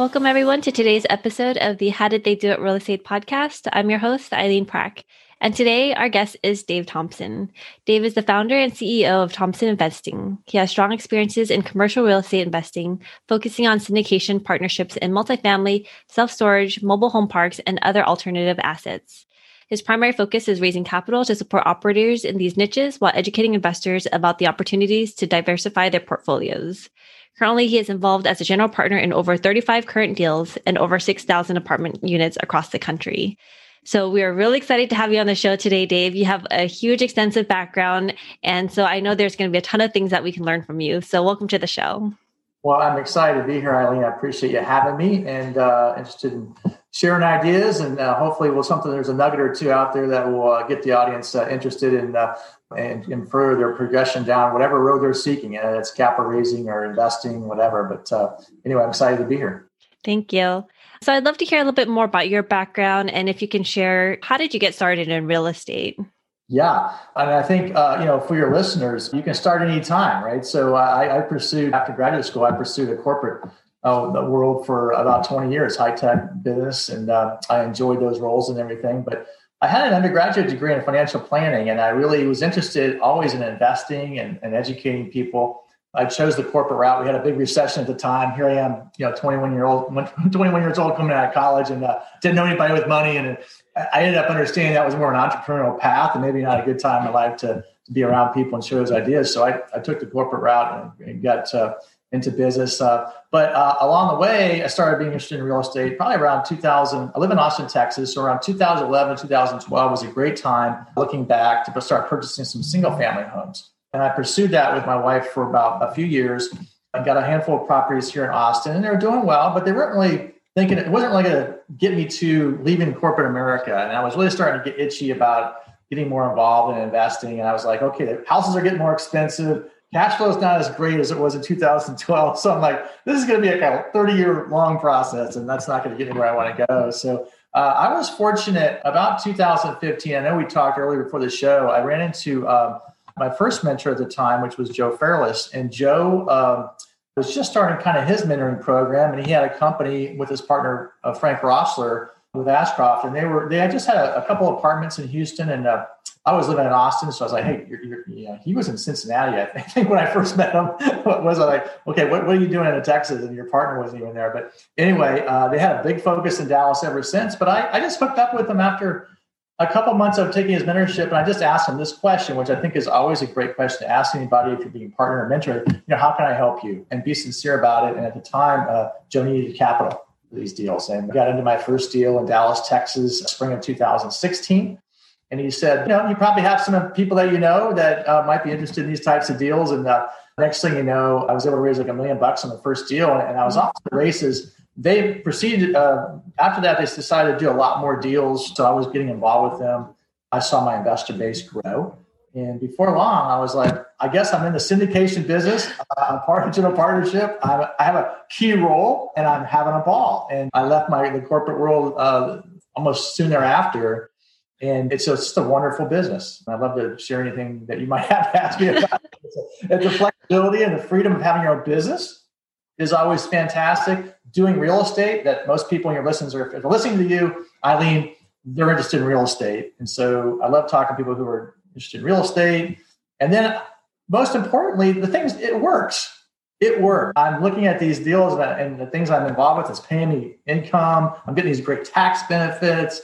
Welcome, everyone, to today's episode of the How Did They Do It Real Estate podcast. I'm your host, Eileen Prack. And today, our guest is Dave Thompson. Dave is the founder and CEO of Thompson Investing. He has strong experiences in commercial real estate investing, focusing on syndication partnerships in multifamily, self storage, mobile home parks, and other alternative assets. His primary focus is raising capital to support operators in these niches while educating investors about the opportunities to diversify their portfolios. Currently, he is involved as a general partner in over 35 current deals and over 6,000 apartment units across the country. So we are really excited to have you on the show today, Dave. You have a huge, extensive background. And so I know there's going to be a ton of things that we can learn from you. So welcome to the show. Well, I'm excited to be here, Eileen. I appreciate you having me and uh, interested in sharing ideas. And uh, hopefully, we'll something there's a nugget or two out there that will uh, get the audience uh, interested in uh, and, and further their progression down whatever road they're seeking. And it's capital raising or investing, whatever. But uh, anyway, I'm excited to be here. Thank you. So I'd love to hear a little bit more about your background and if you can share how did you get started in real estate? Yeah, and I think uh, you know for your listeners, you can start any time, right? So I, I pursued after graduate school, I pursued a corporate uh, the world for about 20 years, high tech business, and uh, I enjoyed those roles and everything. But I had an undergraduate degree in financial planning, and I really was interested always in investing and, and educating people. I chose the corporate route. We had a big recession at the time. Here I am, you know, 21 year old, 21 years old, coming out of college, and uh, didn't know anybody with money. And I ended up understanding that was more an entrepreneurial path, and maybe not a good time in life to, to be around people and share those ideas. So I, I took the corporate route and, and got uh, into business. Uh, but uh, along the way, I started being interested in real estate. Probably around 2000. I live in Austin, Texas, so around 2011, 2012 was a great time. Looking back to start purchasing some single family homes. And I pursued that with my wife for about a few years. I got a handful of properties here in Austin, and they were doing well, but they weren't really thinking it wasn't like a get me to leaving corporate America. And I was really starting to get itchy about getting more involved in investing. And I was like, okay, the houses are getting more expensive. Cash flow is not as great as it was in 2012. So I'm like, this is going to be like a 30 year long process, and that's not going to get me where I want to go. So uh, I was fortunate about 2015. I know we talked earlier before the show. I ran into um, my first mentor at the time, which was Joe Fairless. And Joe um, was just starting kind of his mentoring program, and he had a company with his partner uh, Frank Roessler with Ashcroft, and they were they had just had a, a couple of apartments in Houston, and uh, I was living in Austin, so I was like, hey, you're, you're, you know, he was in Cincinnati, I think, when I first met him. was I like, okay, what, what are you doing in Texas? And your partner wasn't even there. But anyway, uh, they had a big focus in Dallas ever since. But I, I just hooked up with them after a couple months of taking his mentorship, and I just asked him this question, which I think is always a great question to ask anybody if you're being partner or mentor. You know, how can I help you? And be sincere about it. And at the time, uh, Joe needed capital for these deals, and got into my first deal in Dallas, Texas, spring of 2016. And he said, you know, you probably have some people that you know that uh, might be interested in these types of deals. And uh, next thing you know, I was able to raise like a million bucks on the first deal, and, and I was off to the races they proceeded uh, after that. They decided to do a lot more deals, so I was getting involved with them. I saw my investor base grow, and before long, I was like, I guess I'm in the syndication business. I'm part of general partnership. I'm, i have a key role, and I'm having a ball. And I left my the corporate world uh, almost soon thereafter. And it's just a wonderful business. I'd love to share anything that you might have to ask me about. it's, the flexibility and the freedom of having your own business is always fantastic. Doing real estate that most people in your listeners are, if they're listening to you, Eileen, they're interested in real estate. And so I love talking to people who are interested in real estate. And then most importantly, the things, it works. It works. I'm looking at these deals and the things I'm involved with is paying me income. I'm getting these great tax benefits.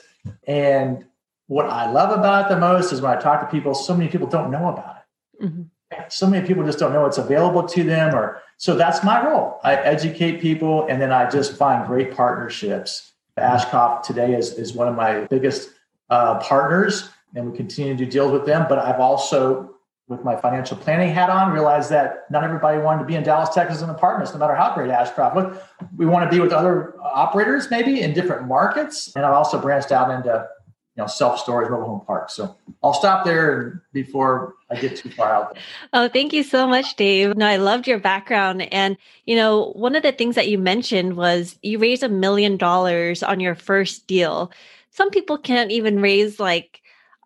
And what I love about it the most is when I talk to people, so many people don't know about it. Mm-hmm. So many people just don't know it's available to them or so that's my role. I educate people and then I just find great partnerships. Ashcroft today is, is one of my biggest uh, partners and we continue to do deals with them. But I've also, with my financial planning hat on, realized that not everybody wanted to be in Dallas, Texas in apartments, no matter how great Ashcroft. Look, we want to be with other operators maybe in different markets. And I've also branched out into you know, self storage mobile home parks. So I'll stop there before I get too far out there. Oh, thank you so much, Dave. No, I loved your background. And, you know, one of the things that you mentioned was you raised a million dollars on your first deal. Some people can't even raise like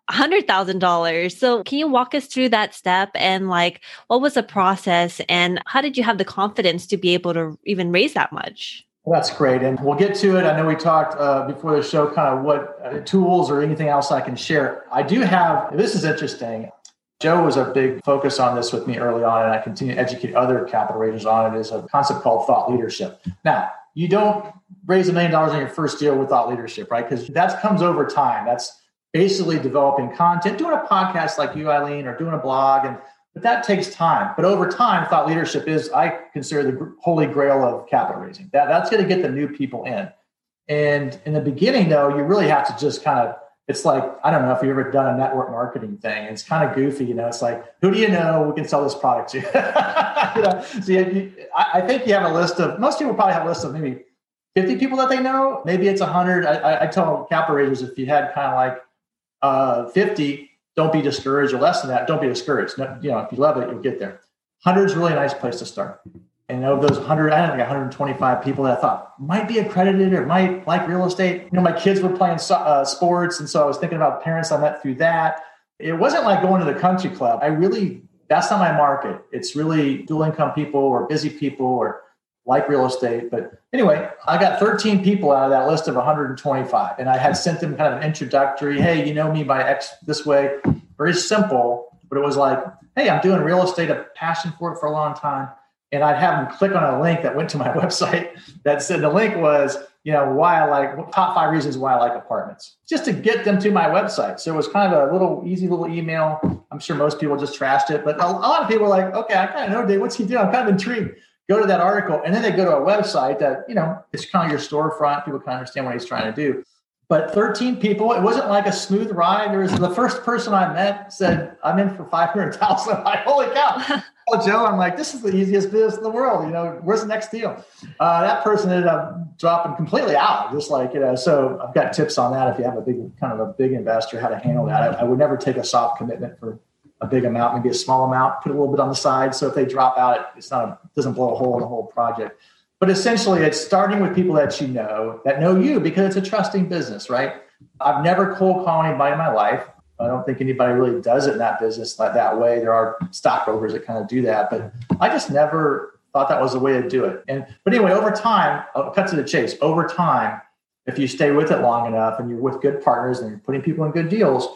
$100,000. So, can you walk us through that step and like what was the process and how did you have the confidence to be able to even raise that much? That's great. And we'll get to it. I know we talked uh, before the show kind of what uh, tools or anything else I can share. I do have, this is interesting. Joe was a big focus on this with me early on, and I continue to educate other capital raisers on it. Is a concept called thought leadership. Now, you don't raise a million dollars on your first deal with thought leadership, right? Because that comes over time. That's basically developing content, doing a podcast like you, Eileen, or doing a blog, and but that takes time. But over time, thought leadership is, I consider the holy grail of capital raising. That, that's going to get the new people in. And in the beginning, though, you really have to just kind of, it's like, I don't know if you've ever done a network marketing thing. It's kind of goofy, you know, it's like, who do you know we can sell this product to? you know, so you, I, I, think you have a list of, most people probably have a list of maybe 50 people that they know. Maybe it's 100. I, I tell capital raisers if you had kind of like uh, 50, don't be discouraged or less than that. Don't be discouraged. No, you know, if you love it, you'll get there. Hundred's really a nice place to start. And of those 100, I don't think 125 people that I thought might be accredited or might like real estate. You know, my kids were playing uh, sports. And so I was thinking about parents I met through that. It wasn't like going to the country club. I really, that's not my market. It's really dual income people or busy people or like real estate. But anyway, I got 13 people out of that list of 125. And I had sent them kind of an introductory, hey, you know me by X this way. Very simple, but it was like, hey, I'm doing real estate, a passion for it for a long time. And I'd have them click on a link that went to my website that said the link was, you know, why I like top five reasons why I like apartments, just to get them to my website. So it was kind of a little easy little email. I'm sure most people just trashed it, but a lot of people were like, okay, I kind of know Dave, what's he doing? I'm kind of intrigued go to that article and then they go to a website that you know it's kind of your storefront. People can understand what he's trying to do. But 13 people it wasn't like a smooth ride. There was the first person i met said i'm in for 500000 i'm like holy cow. Oh joe i'm like this is the easiest business in the world you know where's the next deal? Uh, that person ended up dropping completely out just like you know so i've got tips on that if you have a big kind of a big investor how to handle that. I, I would never take a soft commitment for a big amount, maybe a small amount, put a little bit on the side. So if they drop out, it's not a, doesn't blow a hole in the whole project. But essentially, it's starting with people that you know that know you because it's a trusting business, right? I've never cold called anybody in my life. I don't think anybody really does it in that business like that way. There are stockbrokers that kind of do that, but I just never thought that was the way to do it. And but anyway, over time, I'll cut to the chase. Over time, if you stay with it long enough and you're with good partners and you're putting people in good deals,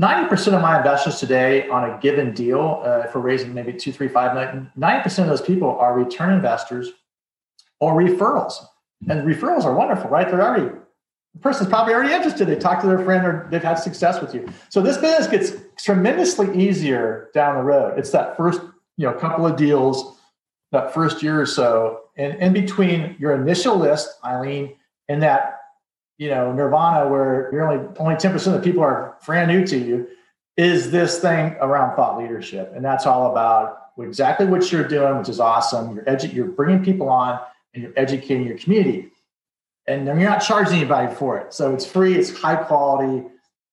90% of my investors today on a given deal, uh, if we're raising maybe two, three, five million, 90% of those people are return investors or referrals. And referrals are wonderful, right? They're already, the person's probably already interested. They talk to their friend or they've had success with you. So this business gets tremendously easier down the road. It's that first, you know, couple of deals, that first year or so. And in between your initial list, Eileen, and that you know nirvana where you're only only 10% of the people are brand new to you is this thing around thought leadership. And that's all about exactly what you're doing which is awesome. You're edu- you're bringing people on and you're educating your community. And you're not charging anybody for it. So it's free it's high quality.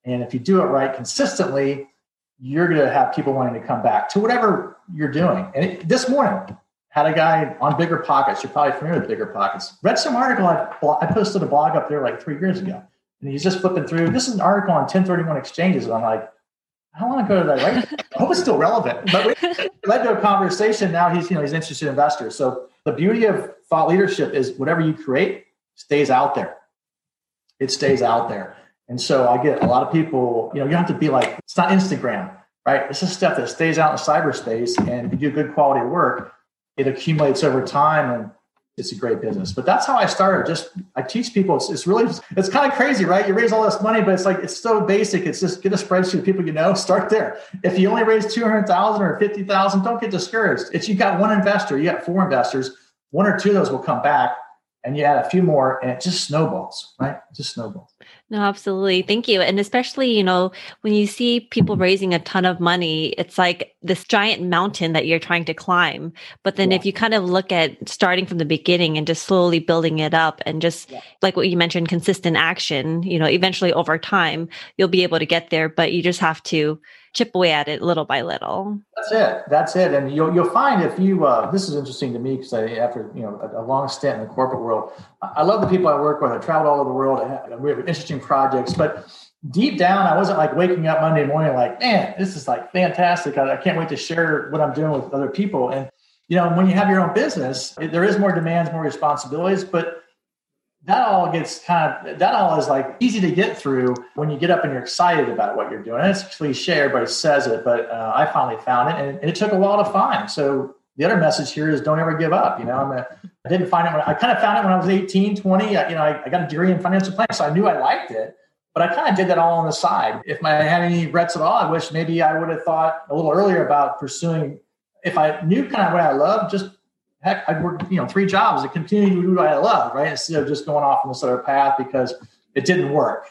And if you do it right consistently you're going to have people wanting to come back to whatever you're doing. And it, this morning had a guy on Bigger Pockets. You're probably familiar with Bigger Pockets. Read some article. I, I posted a blog up there like three years ago, and he's just flipping through. This is an article on 1031 exchanges, and I'm like, how long ago did I write? I hope it's still relevant. But we led to a conversation. Now he's you know he's interested investor. So the beauty of thought leadership is whatever you create stays out there. It stays out there. And so I get a lot of people. You know, you have to be like it's not Instagram, right? This is stuff that stays out in cyberspace, and you do good quality work it accumulates over time and it's a great business. But that's how I started. Just I teach people. It's, it's really it's kind of crazy, right? You raise all this money, but it's like it's so basic. It's just get a spreadsheet of people you know. Start there. If you only raise two hundred thousand or fifty thousand, don't get discouraged. It's you got one investor, you got four investors. One or two of those will come back, and you add a few more and it just snowballs, right? Just snowballs. No, absolutely. Thank you. And especially, you know, when you see people raising a ton of money, it's like this giant mountain that you're trying to climb. But then yeah. if you kind of look at starting from the beginning and just slowly building it up and just yeah. like what you mentioned, consistent action, you know, eventually over time, you'll be able to get there, but you just have to chip away at it little by little. That's it. That's it. And you'll you'll find if you uh, this is interesting to me because I after you know a, a, long stint in the corporate world, I love the people I work with. I traveled all over the world. we have interesting projects, but deep down, I wasn't like waking up Monday morning like, man, this is like fantastic. I, I can't wait to share what I'm doing with other people. And you know, when you have your own business, it, there is more demands, more responsibilities, but that all gets kind of that all is like easy to get through when you get up and you're excited about what you're doing. And it's cliche, everybody says it, but uh, I finally found it, and, and, it took a while to find. So the other message here is don't ever give up. You know, I'm a, I didn't find it when I kind of found it when I was 18, 20. I, you know, I, I got a degree in financial planning, so I knew I liked it. But I kind of did that all on the side. If I had any regrets at all, I wish maybe I would have thought a little earlier about pursuing. If I knew kind of what I love, just heck, I'd work, you know, three jobs to continue to do what I love, right? Instead of just going off on this other path because it didn't work.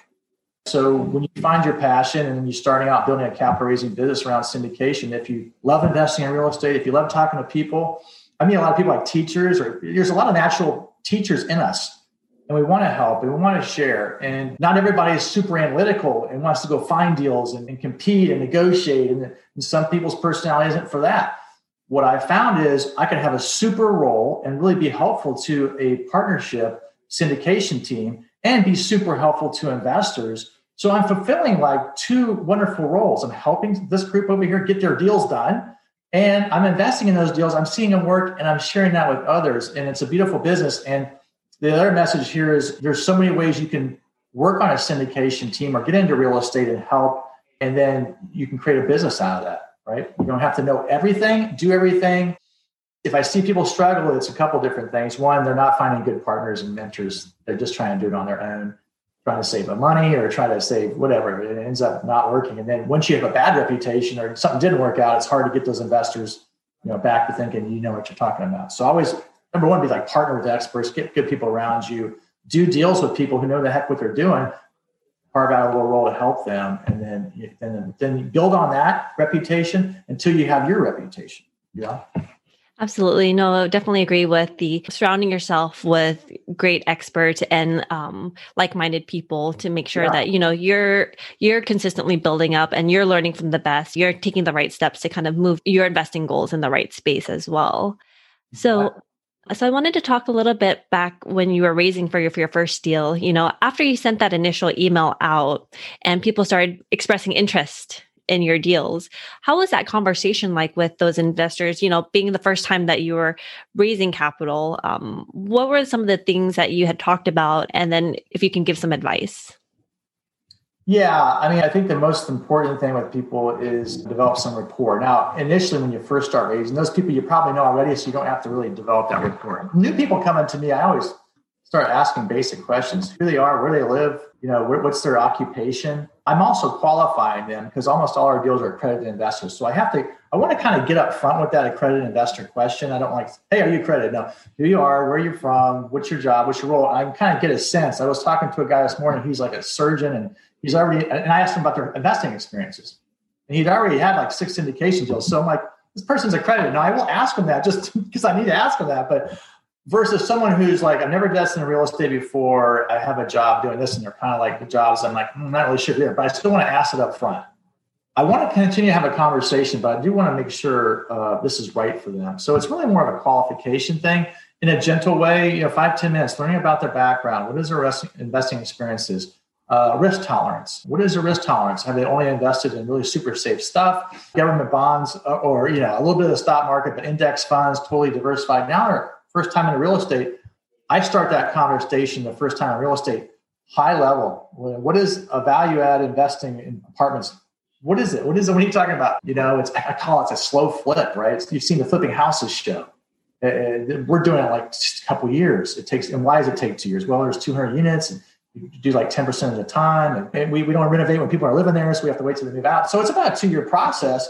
So when you find your passion and you're starting out building a capital raising business around syndication, if you love investing in real estate, if you love talking to people, I mean, a lot of people like teachers, or there's a lot of natural teachers in us, and we want to help and we want to share. And not everybody is super analytical and wants to go find deals and, and compete and negotiate. And, and some people's personality isn't for that what I found is I can have a super role and really be helpful to a partnership syndication team and be super helpful to investors. So I'm fulfilling like two wonderful roles. I'm helping this group over here get their deals done. And I'm investing in those deals. I'm seeing them work and I'm sharing that with others. And it's a beautiful business. And the other message here is there's so many ways you can work on a syndication team or get into real estate and help. And then you can create a business out of that right? You don't have to know everything, do everything. If I see people struggle, it's a couple different things. One, they're not finding good partners and mentors. They're just trying to do it on their own, trying to save money or try to save whatever. It ends up not working. And then once you have a bad reputation or something didn't work out, it's hard to get those investors, you know, back to thinking you know what you're talking about. So always number one, be like partner with experts, get good people around you, do deals with people who know the heck what they're doing carve out a little role to help them, and then then then you build on that reputation until you have your reputation. Yeah. Absolutely. No, definitely agree with the surrounding yourself with great experts and um, like-minded people to make sure yeah. that, you know, you're you're consistently building up and you're learning from the best. You're taking the right steps to kind of move your investing goals in the right space as well. So so I wanted to talk a little bit back when you were raising for your, for your first deal, you know, after you sent that initial email out and people started expressing interest in your deals. How was that conversation like with those investors? You know, being the first time that you were raising capital, um, what were some of the things that you had talked about? And then if you can give some advice. Yeah, I mean, I think the most important thing with people is develop some rapport. Now, initially, when you first start raising, those people you probably know already, so you don't have to really develop that rapport. New people coming to me, I always start asking basic questions: who they are, where they live, you know, what's their occupation. I'm also qualifying them because almost all our deals are accredited investors. So I have to, I want to kind of get up front with that accredited investor question. I don't like, hey, are you accredited? No, who you are, where you're from, what's your job, what's your role. I kind of get a sense. I was talking to a guy this morning. He's like a surgeon and he's already, and I asked him about their investing experiences. And he'd already had like six syndication deals. So I'm like, this person's accredited. Now I will ask him that just because I need to ask him that. But versus someone who's like, I've never invested in real estate before. I have a job doing this, and they're kind of like the jobs. I'm like, I'm not really sure there, but I still want to ask it up front. I want to continue to have a conversation, but I do want to make sure uh, this is right for them. So it's really more of a qualification thing in a gentle way. You know, five ten minutes, learning about their background, what is their investing experiences, uh, risk tolerance. What is a risk tolerance? Have they only invested in really super safe stuff, government bonds, uh, or you know a little bit of the stock market, but index funds, totally diversified? Now they're first time in real estate. I start that conversation the first time in real estate, high level. What is a value add investing in apartments? What is it? What is it? What are you talking about? You know, it's I call it a slow flip, right? You've seen the flipping houses show. Uh, we're doing it like a couple years. It takes, and why does it take two years? Well, there's 200 units. And, you do like 10% of the time. And we, we don't renovate when people are living there, so we have to wait till they move out. So it's about a two year process.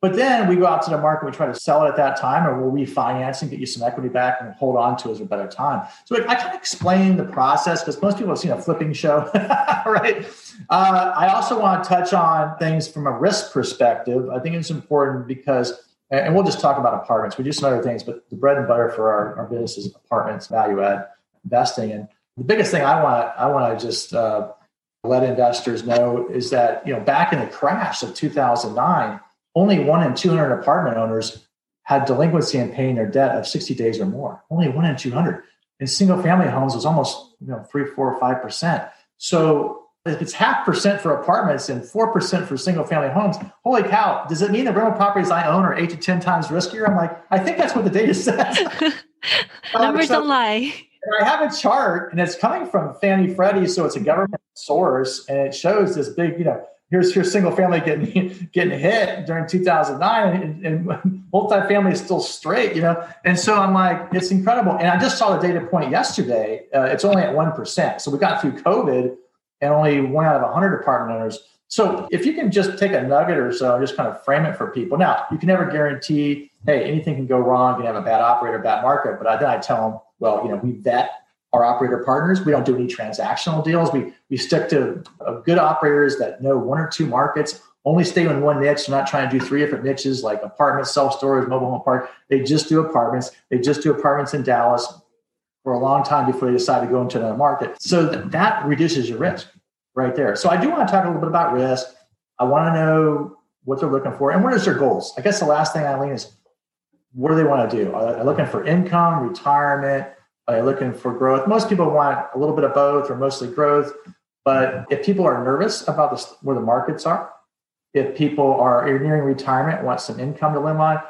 But then we go out to the market, we try to sell it at that time, or we'll refinance and get you some equity back and hold on to it as a better time. So I, kind of explain the process because most people have seen a flipping show, right? Uh, I also want to touch on things from a risk perspective. I think it's important because, and we'll just talk about apartments. We do some other things, but the bread and butter for our, our business is apartments, value add investing. And the biggest thing I want I want to just uh, let investors know is that you know back in the crash of 2009 only one in 200 apartment owners had delinquency in paying their debt of 60 days or more. Only one in 200. In single family homes, was almost you know three, four, or five percent. So if it's half percent for apartments and four percent for single family homes, holy cow! Does it mean the rental properties I own are eight to ten times riskier? I'm like, I think that's what the data says. Numbers so, don't lie. I have a chart, and it's coming from Fannie Freddie, so it's a government source, and it shows this big, you know, here's your single family getting getting hit during 2009 and, and multifamily is still straight you know? And so i'm like it's incredible. And i just saw the data point yesterday. Uh, it's only at 1% so we got through covid and only one out of 100 apartment owners. So if you can just take a nugget or so just kind of frame it for people. Now you can never guarantee hey anything can go wrong. You can have a bad operator bad market. But I, then i tell them well you know we vet our operator partners. We don't do any transactional deals. We we stick to uh, good operators that know one or two markets, only stay in one niche. They're not trying to do three different niches like apartments, self storage, mobile home park. They just do apartments. They just do apartments in Dallas for a long time before they decide to go into another market. So that, that reduces your risk right there. So I do want to talk a little bit about risk. I want to know what they're looking for and what is their goals. I guess the last thing, Eileen, is what do they want to do? Are they looking for income, retirement? Are they looking for growth? Most people want a little bit of both or mostly growth. But if people are nervous about this, where the markets are, if people are nearing retirement, want some income to live on,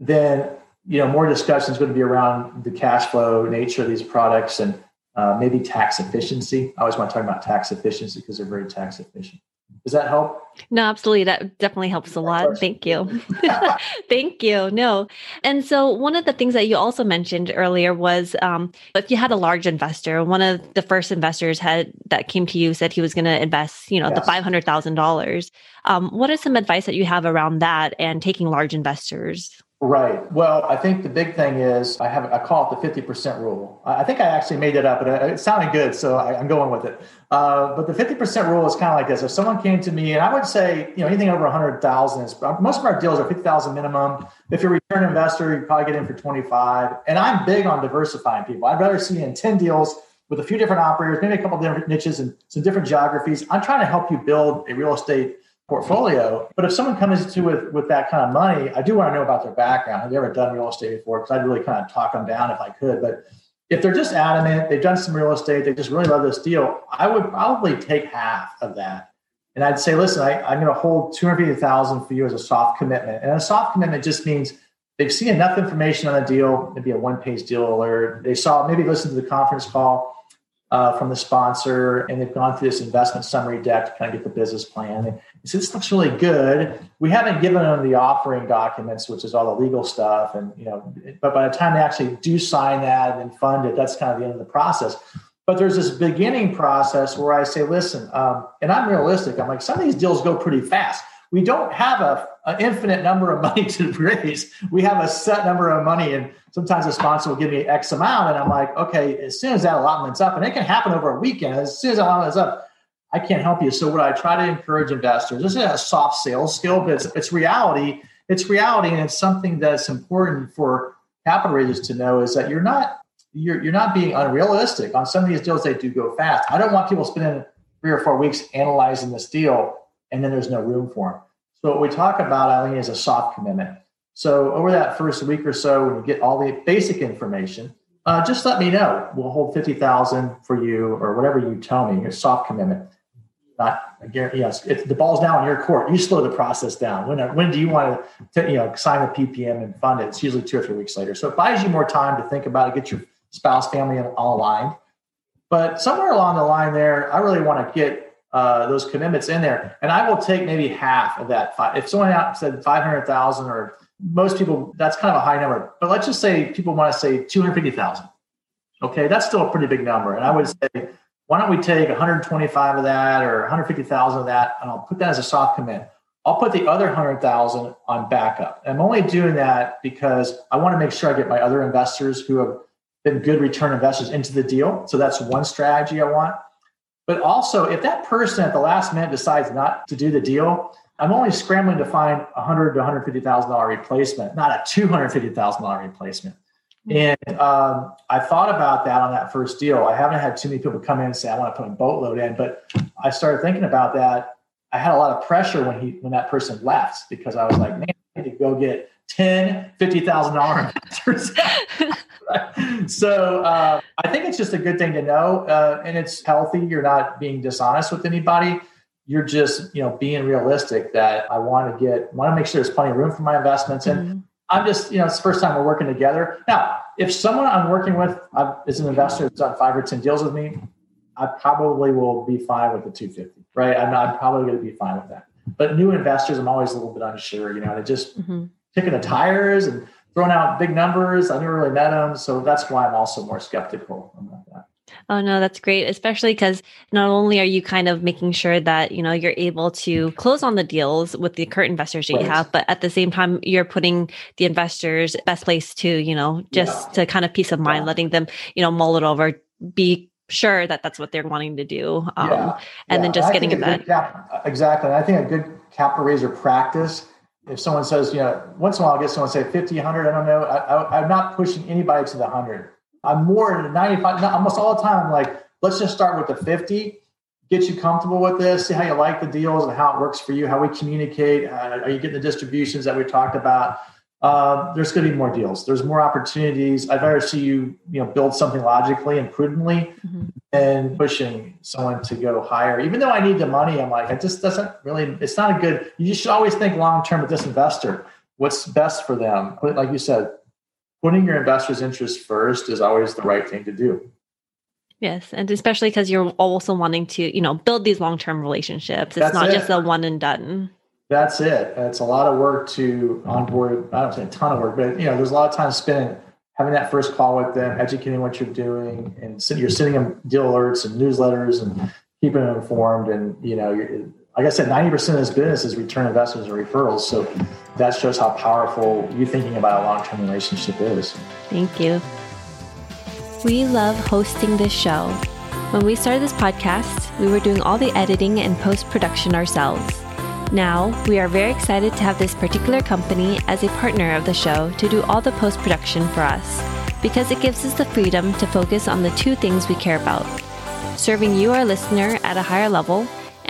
then you know more discussion is going to be around the cash flow nature of these products and uh, maybe tax efficiency. I always want to talk about tax efficiency because they're very tax efficient. Does that help? No, absolutely. That definitely helps a lot. Thank you. Thank you. No. And so, one of the things that you also mentioned earlier was um, if you had a large investor, one of the first investors had that came to you said he was going to invest, you know, yes. the five hundred thousand um, dollars. What is some advice that you have around that and taking large investors? Right. Well, I think the big thing is I have I call it the fifty percent rule. I think I actually made it up, but it sounded good, so I, am going with it. Uh, but the fifty percent rule is kind of like this: if someone came to me, and I would say, you know, anything over a hundred thousand is most of our deals are fifty thousand minimum. If you're a return investor, you probably get in for twenty five. And I'm big on diversifying people. I'd rather see in ten deals with a few different operators, maybe a couple different niches and some different geographies. I'm trying to help you build a real estate portfolio. But if someone comes to with with that kind of money, I do want to know about their background. Have you ever done real estate before? Because I'd really kind of talk them down if I could. But if they're just adamant, they've done some real estate, they just really love this deal, I would probably take half of that. And I'd say, listen, I, am going to hold 250,000 for you as a soft commitment. And a soft commitment just means they've seen enough information on the deal, maybe a one page deal alert. They saw, maybe listen to the conference call uh, from the sponsor, and they've gone through this investment summary deck to kind of get the business plan. "This looks really good." We haven't given them the offering documents, which is all the legal stuff, and you know, but by the time they actually do sign that and fund it, that's kind of the end of the process. But there's this beginning process where I say, "Listen," um, and I'm realistic. I'm like, some of these deals go pretty fast. We don't have a an infinite number of money to raise. We have a set number of money, and sometimes a sponsor will give me X amount, and I'm like, okay, as soon as that allotment's up, and it can happen over a weekend, as soon as that allotment's up, I can't help you. So what I try to encourage investors, this is a soft sales skill, but it's, it's reality. It's reality, and it's something that's important for capital raisers to know is that you're not you're, you're not being unrealistic on some of these deals. They do go fast. I don't want people spending three or four weeks analyzing this deal, and then there's no room for them. So what we talk about, Eileen, is a soft commitment. So over that first week or so, when you get all the basic information, uh, just let me know. We'll hold fifty thousand for you, or whatever you tell me. A soft commitment. Not a guarantee. Yes, if the ball's now in your court. You slow the process down. When when do you want to, you know sign the PPM and fund it? It's usually two or three weeks later. So it buys you more time to think about it, get your spouse, family all aligned. But somewhere along the line there, I really want to get uh, those commitments in there, and I will take maybe half of that. If someone out said five hundred thousand or most people that's kind of a high number but let's just say people want to say 250000 okay that's still a pretty big number and i would say why don't we take 125 of that or 150000 of that and i'll put that as a soft commit I'll put the other hundred thousand on backup. I'm only doing that because I want to make sure I get my other investors who have been good return investors into the deal. So that's one strategy I want. But also, if that person at the last minute decides not to do the deal, I'm only scrambling to find a hundred to hundred fifty thousand dollar replacement, not a two hundred fifty thousand dollar replacement. And um, I thought about that on that first deal. I haven't had too many people come in and say I want to put a boatload in, but I started thinking about that. I had a lot of pressure when he when that person left because I was like, man, I need to go get ten, fifty thousand dollar investors. so uh, I think it's just a good thing to know, uh, and it's healthy. You're not being dishonest with anybody. You're just you know being realistic that I want to get want to make sure there's plenty of room for my investments and. Mm-hmm I'm just, you know, it's the first time we're working together. Now, if someone I'm working with I've, is an investor that's done five or 10 deals with me, I probably will be fine with the 250, right? I'm, not, I'm probably going to be fine with that. But new investors, I'm always a little bit unsure, you know, they're just mm-hmm. kicking the tires and throwing out big numbers. I never really met them. So that's why I'm also more skeptical about that. Oh no, that's great, especially because not only are you kind of making sure that you know you're able to close on the deals with the current investors that right. you have, but at the same time you're putting the investors best place to you know just yeah. to kind of peace of mind, yeah. letting them you know mull it over, be sure that that's what they're wanting to do, um, yeah. and then just getting it back. Cap, exactly, I think a good capital raiser practice if someone says, you know, once in a while I get someone say 50, 100, I don't know. i I, am not pushing anybody to the 100. I'm more than 95, almost all the time. I'm like, let's just start with the 50, get you comfortable with this, see how you like the deals and how it works for you, how we communicate. Uh, are you getting the distributions that we talked about? Uh, there's going to be more deals. There's more opportunities. I'd rather see you, you know, build something logically and prudently, mm-hmm. than pushing someone to go higher. Even though I need the money, I'm like, it just doesn't really. It's not a good. You should always think long term with this investor. What's best for them? Like you said, putting your investors' interest first is always the right thing to do. Yes, and especially because you're also wanting to, you know, build these long-term relationships. It's That's not it. just a one and done. That's it. It's a lot of work to onboard. I don't say a ton of work, but you know, there's a lot of time spent having that first call with them, educating what you're doing, and you're sending them deal alerts and newsletters and keeping them informed. And you know, like I said, 90% of this business is return investments or referrals. So that shows how powerful you thinking about a long term relationship is. Thank you. We love hosting this show. When we started this podcast, we were doing all the editing and post production ourselves. Now, we are very excited to have this particular company as a partner of the show to do all the post production for us because it gives us the freedom to focus on the two things we care about serving you, our listener, at a higher level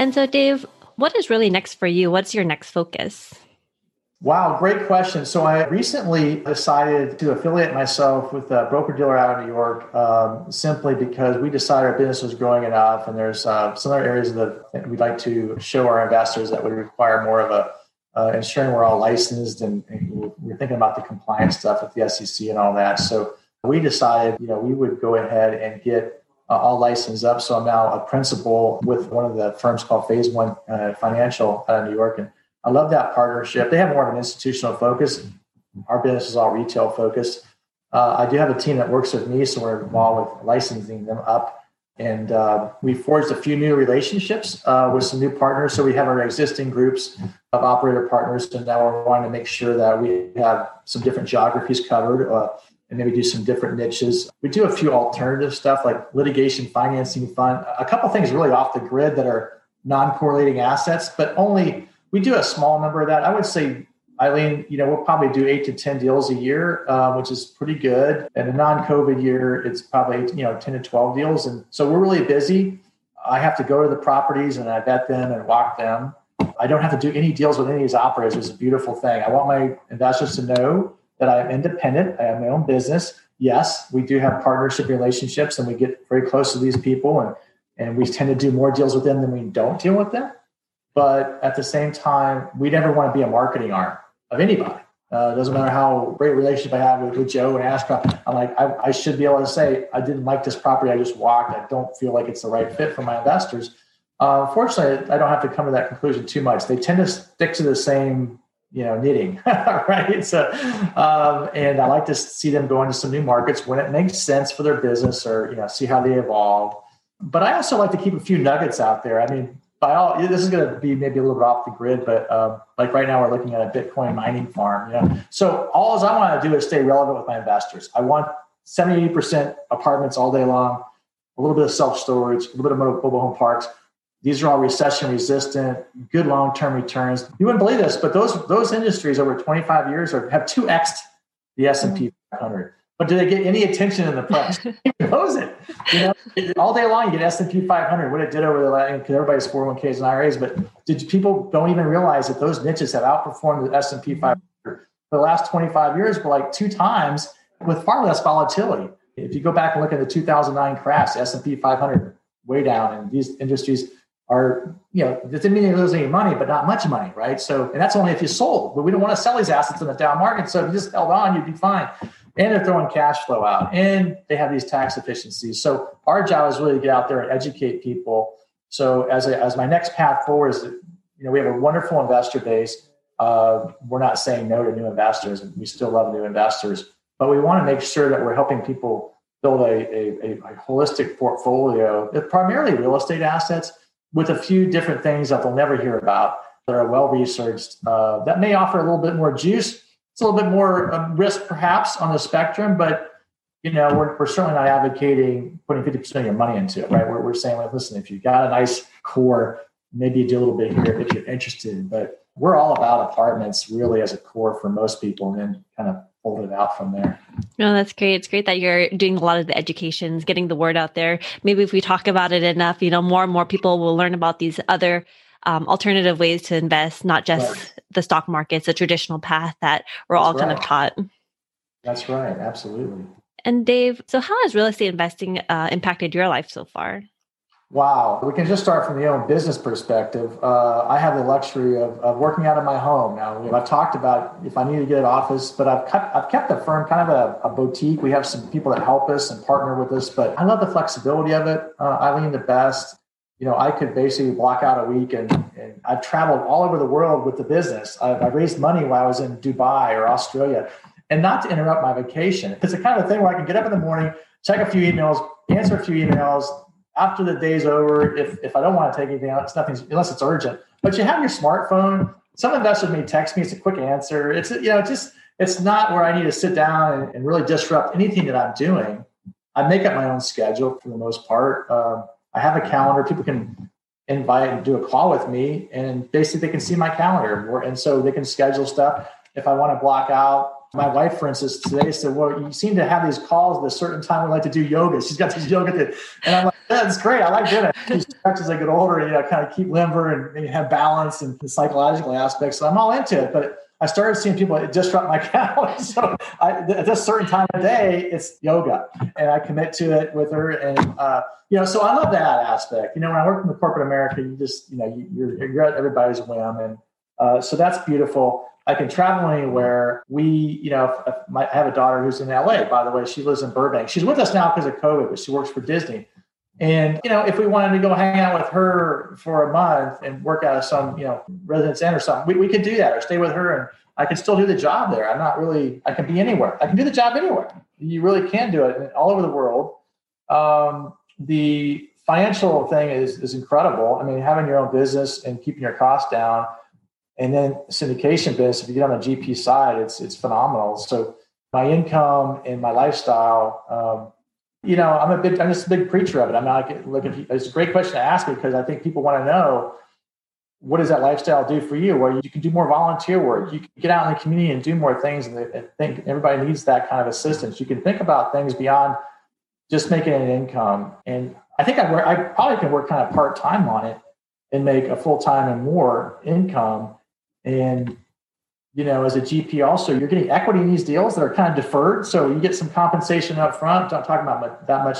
And so, Dave, what is really next for you? What's your next focus? Wow, great question. So I recently decided to affiliate myself with a broker dealer out of New York, um, simply because we decided our business was growing enough, and there's uh, some other areas that we'd like to show our investors that would require more of a uh, ensuring we're all licensed, and, and we're thinking about the compliance stuff with the SEC and all that. So we decided, you know, we would go ahead and get uh, all licensed up. So I'm now a principal with one of the firms called Phase One uh, Financial out of New York, and I love that partnership. They have more of an institutional focus. Our business is all retail focused. Uh, I do have a team that works with me, so we're involved with licensing them up. And uh, we forged a few new relationships uh, with some new partners. So we have our existing groups of operator partners, and now we're wanting to make sure that we have some different geographies covered uh, and maybe do some different niches. We do a few alternative stuff like litigation financing fund, a couple things really off the grid that are non-correlating assets, but only we do a small number of that. I would say, Eileen, you know, we'll probably do eight to 10 deals a year, uh, which is pretty good. And a non-COVID year, it's probably, you know, 10 to 12 deals. And so we're really busy. I have to go to the properties and I vet them and walk them. I don't have to do any deals with any of these operators. It's a beautiful thing. I want my investors to know that I'm independent. I have my own business. Yes, we do have partnership relationships and we get very close to these people and, and we tend to do more deals with them than we don't deal with them. But at the same time, we never want to be a marketing arm of anybody. Uh, doesn't matter how great relationship I have with, with Joe and Ashcroft. I'm like, I, I, should be able to say, I didn't like this property. I just walked. I don't feel like it's the right fit for my investors. Uh, fortunately, I don't have to come to that conclusion too much. They tend to stick to the same, you know, knitting, right? So, um, and I like to see them go into some new markets when it makes sense for their business or, you know, see how they evolve. But I also like to keep a few nuggets out there. I mean, by all this is going to be maybe a little bit off the grid, but um, like right now we're looking at a Bitcoin mining farm. You know, so all I want to do is stay relevant with my investors. I want 70 percent apartments all day long, a little bit of self storage, a little bit of mobile home parks. These are all recession resistant, good long term returns. You wouldn't believe this, but those those industries over 25 years are, have two x the S and P mm-hmm. 500. But do they get any attention in the press? Who knows it? You know, all day long you get S and P 500. What it did over the last, because everybody's 401ks and IRAs, but did people don't even realize that those niches have outperformed the S and P mm-hmm. 500 for the last 25 years, but like two times with far less volatility. If you go back and look at the 2009 crash, S and P 500 way down, and these industries are, you know, it didn't mean you lose any money, but not much money, right? So, and that's only if you sold. But we don't want to sell these assets in the down market. So if you just held on, you'd be fine and they're throwing cash flow out and they have these tax efficiencies so our job is really to get out there and educate people so as, a, as my next path forward is you know we have a wonderful investor base uh, we're not saying no to new investors and we still love new investors but we want to make sure that we're helping people build a, a, a holistic portfolio primarily real estate assets with a few different things that they'll never hear about that are well researched uh, that may offer a little bit more juice it's a little bit more um, risk perhaps on the spectrum, but you know, we're, we're certainly not advocating putting 50% of your money into it, right? We're, we're saying, like, listen, if you've got a nice core, maybe you do a little bit here if you're interested. But we're all about apartments really as a core for most people and then kind of hold it out from there. No, that's great. It's great that you're doing a lot of the educations, getting the word out there. Maybe if we talk about it enough, you know, more and more people will learn about these other um, alternative ways to invest, not just right. the stock markets, a traditional path that we're That's all right. kind of taught. That's right. Absolutely. And Dave, so how has real estate investing uh, impacted your life so far? Wow. We can just start from the own business perspective. Uh, I have the luxury of, of working out of my home. Now, I've talked about if I need to get an office, but I've kept, I've kept the firm kind of a, a, boutique. We have some people that help us and partner with us, but I love the flexibility of it. Uh, Eileen, the best you know, I could basically block out a week and, and I've traveled all over the world with the business. I've, I raised money while I was in Dubai or Australia and not to interrupt my vacation. It's the kind of thing where I can get up in the morning, check a few emails, answer a few emails. After the day's over, if, if I don't want to take anything out, it's nothing unless it's urgent. But you have your smartphone. Some investors may text me. It's a quick answer. It's you know just it's not where I need to sit down and, and really disrupt anything that I'm doing. I make up my own schedule for the most part. Um, I have a calendar. People can invite and do a call with me, and basically they can see my calendar, and so they can schedule stuff. If I want to block out, my wife, for instance, today said, "Well, you seem to have these calls at a certain time. We like to do yoga. She's got these yoga, things. and I'm like, "That's great. I like doing it." As I get older, you know, kind of keep limber and, have balance and the psychological aspects. So I'm all into it, but I started seeing people disrupt my calendar. So I, at this certain time of day, it's yoga, and I commit to it with her. And uh, you know, so I love that aspect. You know, when I work in the corporate America, you just you know you, are you're at everybody's whim, and uh, so that's beautiful. I can travel anywhere. We, you know, my, I have a daughter who's in LA. By the way, she lives in Burbank. She's with us now because of COVID, but she works for Disney. And you know, if we wanted to go hang out with her for a month and work out of some, you know, residence inn or something, we, we could do that or stay with her and I can still do the job there. I'm not really, I can be anywhere. I can do the job anywhere. You really can do it all over the world. Um, the financial thing is, is incredible. I mean, having your own business and keeping your costs down and then syndication business, if you get on the GP side, it's, it's phenomenal. So my income and my lifestyle, um, you know, I'm a big, I'm just a big preacher of it. I'm not like, it's a great question to ask because I think people want to know what does that lifestyle do for you? Where you can do more volunteer work, you can get out in the community and do more things. And think everybody needs that kind of assistance. You can think about things beyond just making an income. And I think I work, I probably can work kind of part time on it and make a full time and more income. And you know, as a GP, also you're getting equity in these deals that are kind of deferred, so you get some compensation up front. Don't talk about that much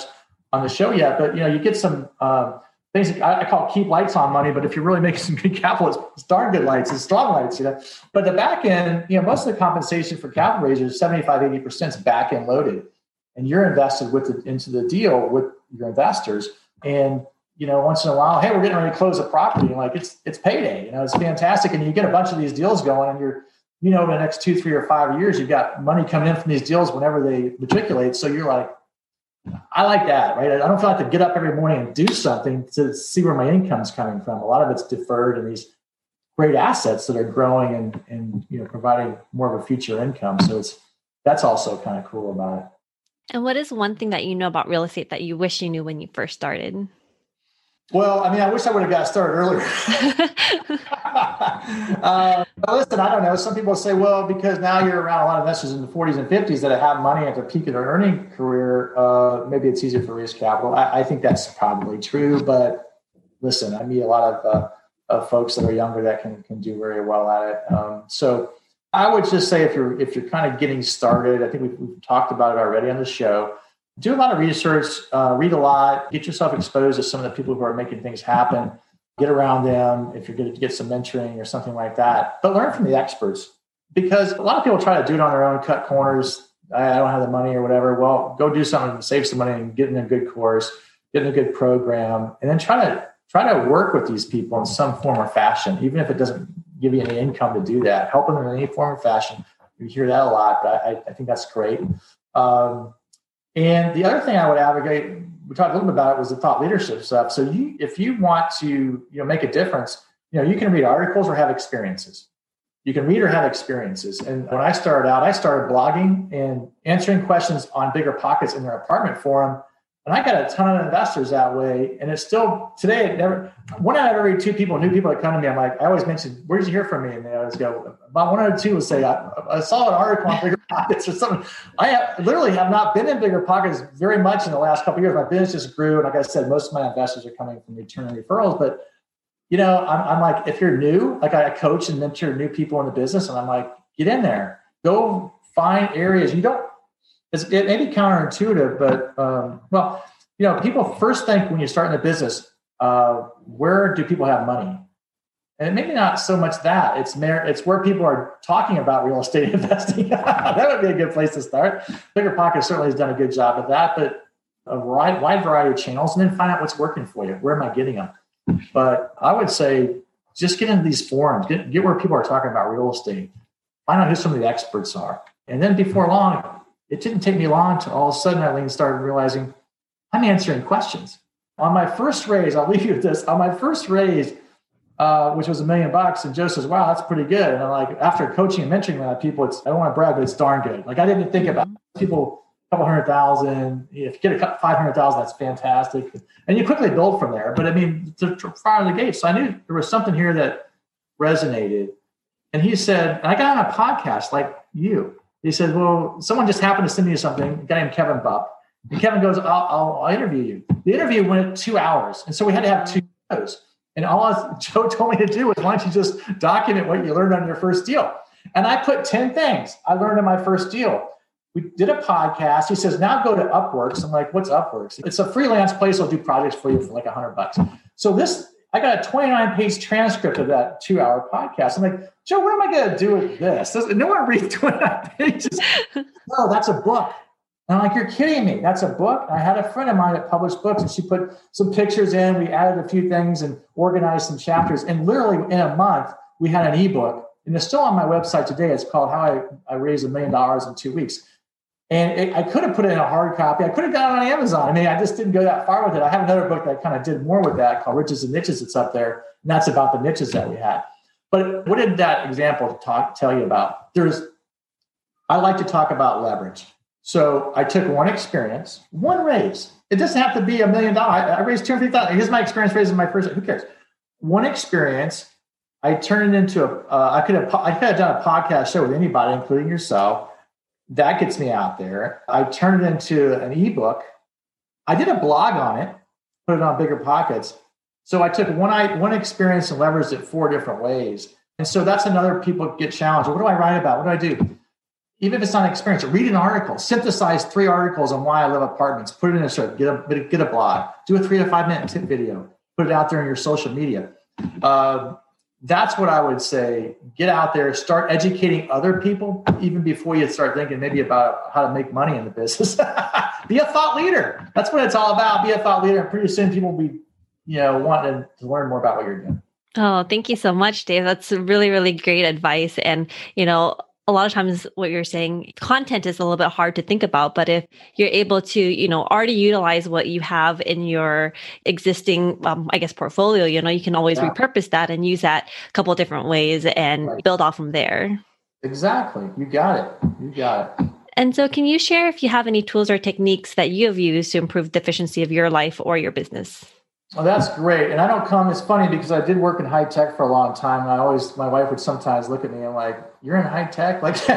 on the show yet, but you know, you get some uh, basically I, call keep lights on money, but if you're really making some good capital, it's, it's darn good lights, it's strong lights, you know. But the back end, you know, most of the compensation for capital raisers, 75, 80% is back end loaded. And you're invested with the, into the deal with your investors. And you know, once in a while, hey, we're getting ready to close a property. And like it's it's payday, you know, it's fantastic. And you get a bunch of these deals going, and you're, you know, in the next two, three, or five years, you've got money coming in from these deals whenever they matriculate. So you're like, I like that, right? I don't feel like to get up every morning and do something to see where my income's coming from. A lot of it's deferred and these great assets that are growing and and you know providing more of a future income. So it's that's also kind of cool about it. And what is one thing that you know about real estate that you wish you knew when you first started? Well, I mean, I wish I would have got started earlier. uh, but listen, I don't know. Some people say, well, because now you're around a lot of investors in the 40s and 50s that have money at the peak of their earning career, uh, maybe it's easier for raise capital. I, I, think that's probably true. But listen, I meet a lot of, uh, of folks that are younger that can, can do very well at it. Um, so I would just say if you're if you're kind of getting started, I think we've, we've talked about it already on the show do a lot of research, uh, read a lot, get yourself exposed to some of the people who are making things happen. Get around them if you're going to get some mentoring or something like that. But learn from the experts because a lot of people try to do it on their own, cut corners. I don't have the money or whatever. Well, go do something to save some money and get in a good course, get in a good program, and then try to try to work with these people in some form or fashion, even if it doesn't give you any income to do that. Help them in any form or fashion. You hear that a lot, but I, I think that's great. Um, and the other thing I would advocate, we talked a little bit about it, was the thought leadership stuff. So you, if you want to, you know, make a difference, you know, you can read articles or have experiences. You can read or have experiences. And when I started out, I started blogging and answering questions on BiggerPockets in their apartment forum and I got a ton of investors that way. And it's still today, it never, one out of every two people, new people that come to me, I'm like, I always mention, where did you hear from me? And they always go, about one out of two will say, I, I saw an article on bigger pockets or something. I have, literally have not been in BiggerPockets very much in the last couple years. My business just grew. And like I said, most of my investors are coming from return referrals. But, you know, I'm, I'm like, if you're new, like I coach and mentor new people in the business, and I'm like, get in there, go find areas. You don't, it's, it may be counterintuitive, but um, well, you know, people first think when you start in the business, uh, where do people have money? And maybe not so much that it's mer- it's where people are talking about real estate investing. that would be a good place to start. Bigger Pocket certainly has done a good job of that, but a wide, wide variety of channels, and then find out what's working for you. Where am I getting them? But I would say just get into these forums, get, get where people are talking about real estate, find out who some of the experts are, and then before long, it didn't take me long to all of a sudden Eileen started realizing I'm answering questions. On my first raise, I'll leave you with this. On my first raise, uh, which was a million bucks, and Joe says, "Wow, that's pretty good." And I'm like, after coaching and mentoring that people, it's I don't want to brag, but it's darn good. Like I didn't think about people a couple hundred thousand. If you get a five hundred thousand, that's fantastic, and you quickly build from there. But I mean, to, to fire the gate, so I knew there was something here that resonated. And he said, and I got on a podcast like you. He said, Well, someone just happened to send me something, a guy named Kevin Bupp. And Kevin goes, I'll, I'll, I'll, interview you. The interview went two hours. And so we had to have two shows. And all Joe told me to do was, why don't you just document what you learned on your first deal? And I put 10 things I learned in my first deal. We did a podcast. He says, now go to Upworks. I'm like, what's Upworks? It's a freelance place. I'll do projects for you for like a hundred bucks. So this I got a 29 page transcript of that two hour podcast. I'm like, Joe, what am I going to do with this? No one read 29 pages. no, that's a book. And I'm like, you're kidding me. That's a book. I had a friend of mine that published books and she put some pictures in. We added a few things and organized some chapters. And literally in a month, we had an ebook. And it's still on my website today. It's called How I, I Raised a Million Dollars in Two Weeks. And it, I could have put it in a hard copy. I could have got it on Amazon. I mean, I just didn't go that far with it. I have another book that kind of did more with that called Riches and Niches. It's up there, and that's about the niches that we had. But what did that example talk tell you about? There's, I like to talk about leverage. So I took one experience, one raise. It doesn't have to be a million dollars. I raised two hundred thousand. Here's my experience raising my first. Who cares? One experience. I turned it into a. Uh, I could have. I could have done a podcast show with anybody, including yourself that gets me out there. I turned it into an ebook. I did a blog on it, put it on BiggerPockets. So I took one I, one experience and leveraged it four different ways. And so that's another people get challenged. What do I write about? What do I do? Even if it's not an experience, read an article, synthesize three articles on why I love apartments, put it in a shirt, get a get a blog, do a three to five minute tip video, put it out there in your social media. Uh, that's what I would say. Get out there, start educating other people even before you start thinking maybe about how to make money in the business. be a thought leader. That's what it's all about. Be a thought leader. And pretty soon people will be, you know, wanting to learn more about what you're doing. Oh, thank you so much, Dave. That's really, really great advice. And, you know, a lot of times what you're saying content is a little bit hard to think about but if you're able to you know already utilize what you have in your existing um, i guess portfolio you know you can always yeah. repurpose that and use that a couple different ways and right. build off from there exactly you got it you got it and so can you share if you have any tools or techniques that you have used to improve the efficiency of your life or your business well, that's great. And I don't come, it's funny because I did work in high tech for a long time. And I always, my wife would sometimes look at me and like, you're in high tech? Like,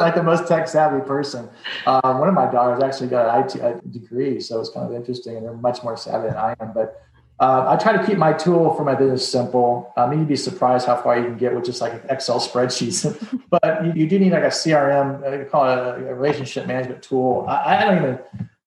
like the most tech savvy person. Um, one of my daughters actually got an IT degree. So it's kind of interesting. And they're much more savvy than I am. But uh, I try to keep my tool for my business simple. I um, mean, you'd be surprised how far you can get with just like an Excel spreadsheets. but you, you, do need like a CRM, uh, call it a relationship management tool. I, I don't even,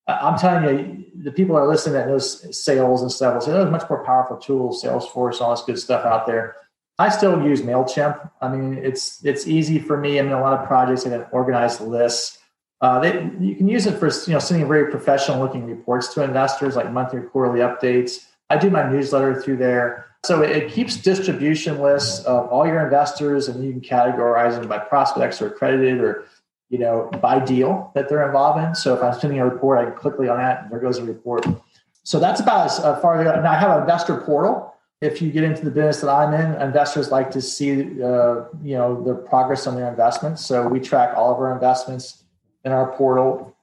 I'm telling you, the people that are listening that knows sales and stuff will say, there's much more powerful tools, Salesforce, all this good stuff out there. I still use MailChimp. I mean, it's it's easy for me. I mean, a lot of projects I can organize lists. Uh, they, you can use it for you know sending very professional looking reports to investors, like monthly or quarterly updates. I do my newsletter through there. So it, it keeps distribution lists of all your investors, and you can categorize them by prospects or accredited or you know, by deal that they're involved in. So if I'm sending a report, I can quickly on that, and there goes a report. So that's about as uh, far as now. I have an investor portal. If you get into the business that I'm in, investors like to see, uh, you know, the progress on their investments. So we track all of our investments in our portal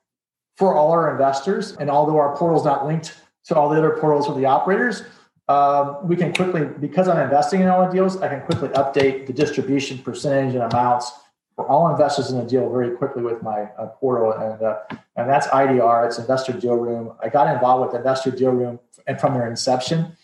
for all our investors. And although our portal is not linked to all the other portals for the operators, um, we can quickly, because I'm investing in all the deals, I can quickly update the distribution percentage and amounts for all investors in a deal very quickly with my uh, portal, and uh, and that's IDR. It's Investor Deal Room. I got involved with Investor Deal Room and from their inception.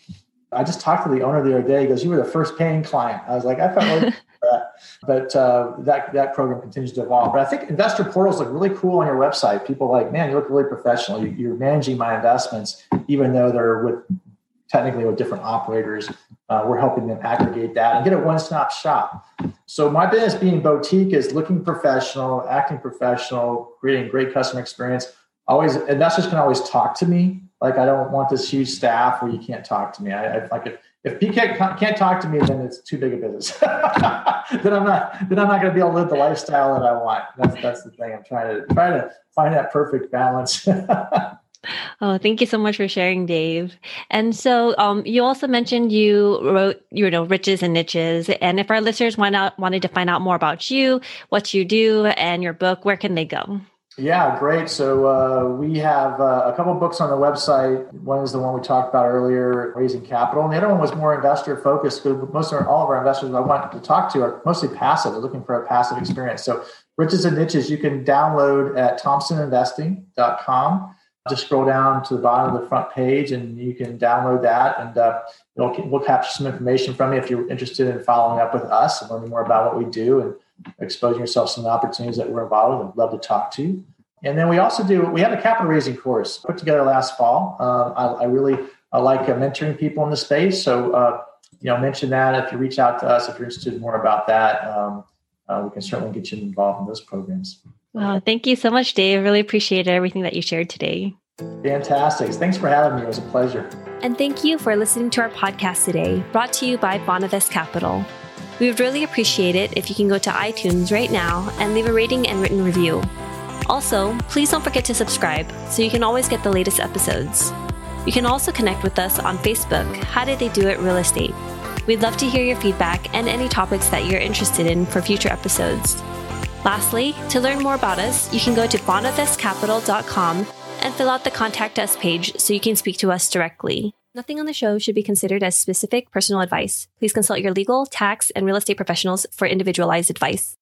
I just talked to the owner the other day. He goes, "You were the first paying client." I was like, "I felt like that," but uh, that that program continues to evolve. But I think investor portals look really cool on your website. People like, "Man, you look really professional. You, are managing my investments, even though they're with technically with different operators. Uh, we're helping them aggregate that and get a one-stop shop. So my business being boutique is looking professional, acting professional, creating great customer experience. Always investors can always talk to me. Like I don't want this huge staff where you can't talk to me. I, I like if if PK can't talk to me, then it's too big a business. then I'm not then I'm not going to be able to live the lifestyle that I want. That's that's the thing. I'm trying to try to find that perfect balance. Oh, thank you so much for sharing, Dave. And so, um, you also mentioned you wrote, you know, riches and niches. And if our listeners want out, wanted to find out more about you, what you do, and your book, where can they go? Yeah, great. So uh, we have uh, a couple books on the website. One is the one we talked about earlier, raising capital, and the other one was more investor focused. Because most of our, all of our investors I want to talk to are mostly passive. They're looking for a passive experience. So riches and niches you can download at thompsoninvesting.com just scroll down to the bottom of the front page and you can download that and uh, we'll capture some information from you if you're interested in following up with us and learning more about what we do and exposing yourself to some opportunities that we're involved with. I'd love to talk to you. And then we also do, we have a capital raising course put together last fall. Um, I, I, really I like uh, mentoring people in the space. So, uh, you know, mention that if you reach out to us, if you're interested more about that, um, uh, we can certainly get you involved in those programs. Wow, thank you so much, Dave. Really appreciate everything that you shared today. Fantastic. Thanks for having me. It was a pleasure. And thank you for listening to our podcast today, brought to you by Bonavest Capital. We would really appreciate it if you can go to iTunes right now and leave a rating and written review. Also, please don't forget to subscribe so you can always get the latest episodes. You can also connect with us on Facebook, How Did They Do It Real Estate. We'd love to hear your feedback and any topics that you're interested in for future episodes. Lastly, to learn more about us, you can go to bonavestcapital.com and fill out the contact us page so you can speak to us directly. Nothing on the show should be considered as specific personal advice. Please consult your legal, tax, and real estate professionals for individualized advice.